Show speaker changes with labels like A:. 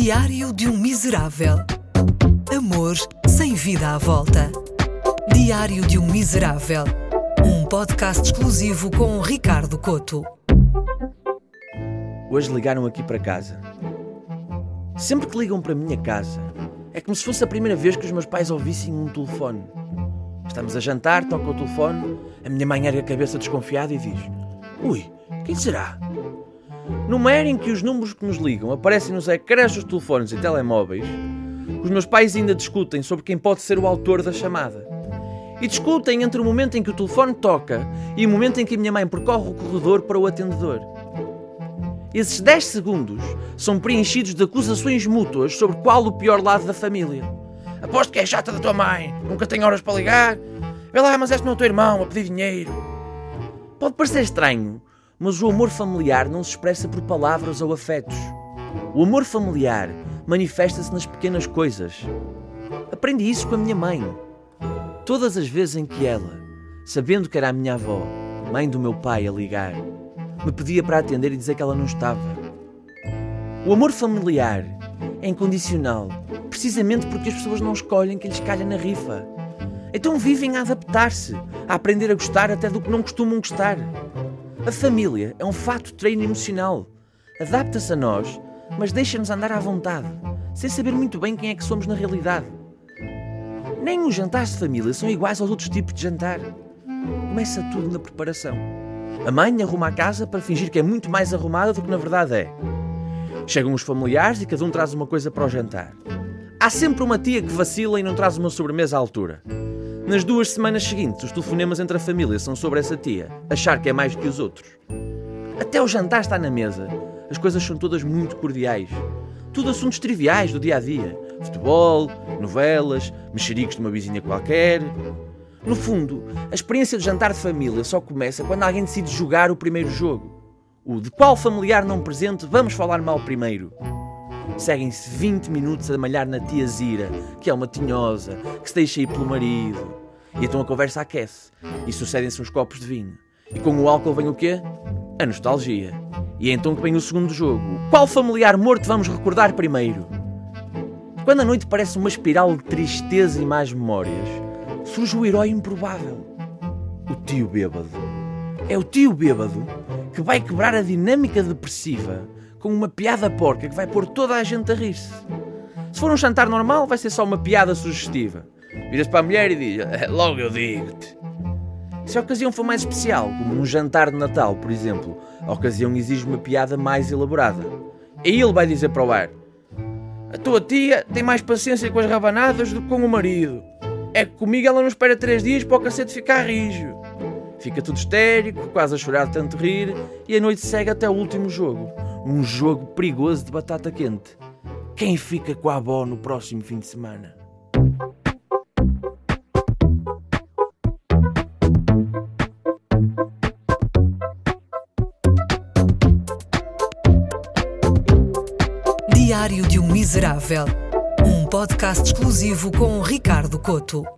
A: Diário de um Miserável. Amor sem vida à volta. Diário de um Miserável. Um podcast exclusivo com Ricardo Coto.
B: Hoje ligaram aqui para casa. Sempre que ligam para a minha casa, é como se fosse a primeira vez que os meus pais ouvissem um telefone. Estamos a jantar, toca o telefone, a minha mãe ergue a cabeça desconfiada e diz: Ui, quem será? Numa era em que os números que nos ligam aparecem nos ecrãs dos telefones e telemóveis, os meus pais ainda discutem sobre quem pode ser o autor da chamada. E discutem entre o momento em que o telefone toca e o momento em que a minha mãe percorre o corredor para o atendedor. Esses 10 segundos são preenchidos de acusações mútuas sobre qual o pior lado da família. Aposto que é chata da tua mãe, nunca tem horas para ligar. Vê lá, mas este não é o teu irmão a pedir dinheiro. Pode parecer estranho, mas o amor familiar não se expressa por palavras ou afetos. O amor familiar manifesta-se nas pequenas coisas. Aprendi isso com a minha mãe. Todas as vezes em que ela, sabendo que era a minha avó, mãe do meu pai, a ligar, me pedia para atender e dizer que ela não estava. O amor familiar é incondicional, precisamente porque as pessoas não escolhem que lhes calha na rifa. Então vivem a adaptar-se, a aprender a gostar até do que não costumam gostar. A família é um fato de treino emocional. Adapta-se a nós, mas deixa-nos andar à vontade, sem saber muito bem quem é que somos na realidade. Nem os jantares de família são iguais aos outros tipos de jantar. Começa tudo na preparação. A mãe arruma a casa para fingir que é muito mais arrumada do que na verdade é. Chegam os familiares e cada um traz uma coisa para o jantar. Há sempre uma tia que vacila e não traz uma sobremesa à altura. Nas duas semanas seguintes, os telefonemas entre a família são sobre essa tia, achar que é mais do que os outros. Até o jantar está na mesa. As coisas são todas muito cordiais. Tudo assuntos triviais do dia a dia: futebol, novelas, mexericos de uma vizinha qualquer. No fundo, a experiência de jantar de família só começa quando alguém decide jogar o primeiro jogo. O de qual familiar não presente vamos falar mal primeiro. Seguem-se 20 minutos a malhar na tia Zira, que é uma tinhosa, que se deixa ir pelo marido. E então a conversa aquece, e sucedem-se uns copos de vinho. E com o álcool vem o quê? A nostalgia. E é então que vem o segundo jogo. Qual familiar morto vamos recordar primeiro? Quando a noite parece uma espiral de tristeza e mais memórias, surge o herói improvável. O tio bêbado. É o tio bêbado que vai quebrar a dinâmica depressiva com uma piada porca que vai pôr toda a gente a rir-se. Se for um jantar normal, vai ser só uma piada sugestiva. Vira-se para a mulher e diz: Logo eu digo-te. Se a ocasião for mais especial, como um jantar de Natal, por exemplo, a ocasião exige uma piada mais elaborada. E ele vai dizer para o ar: A tua tia tem mais paciência com as rabanadas do que com o marido. É que comigo ela não espera três dias para o cacete ficar rijo. Fica tudo histérico, quase a chorar de tanto rir, e a noite segue até o último jogo um jogo perigoso de batata quente. Quem fica com a avó no próximo fim de semana?
A: Diário de um Miserável. Um podcast exclusivo com Ricardo Coto.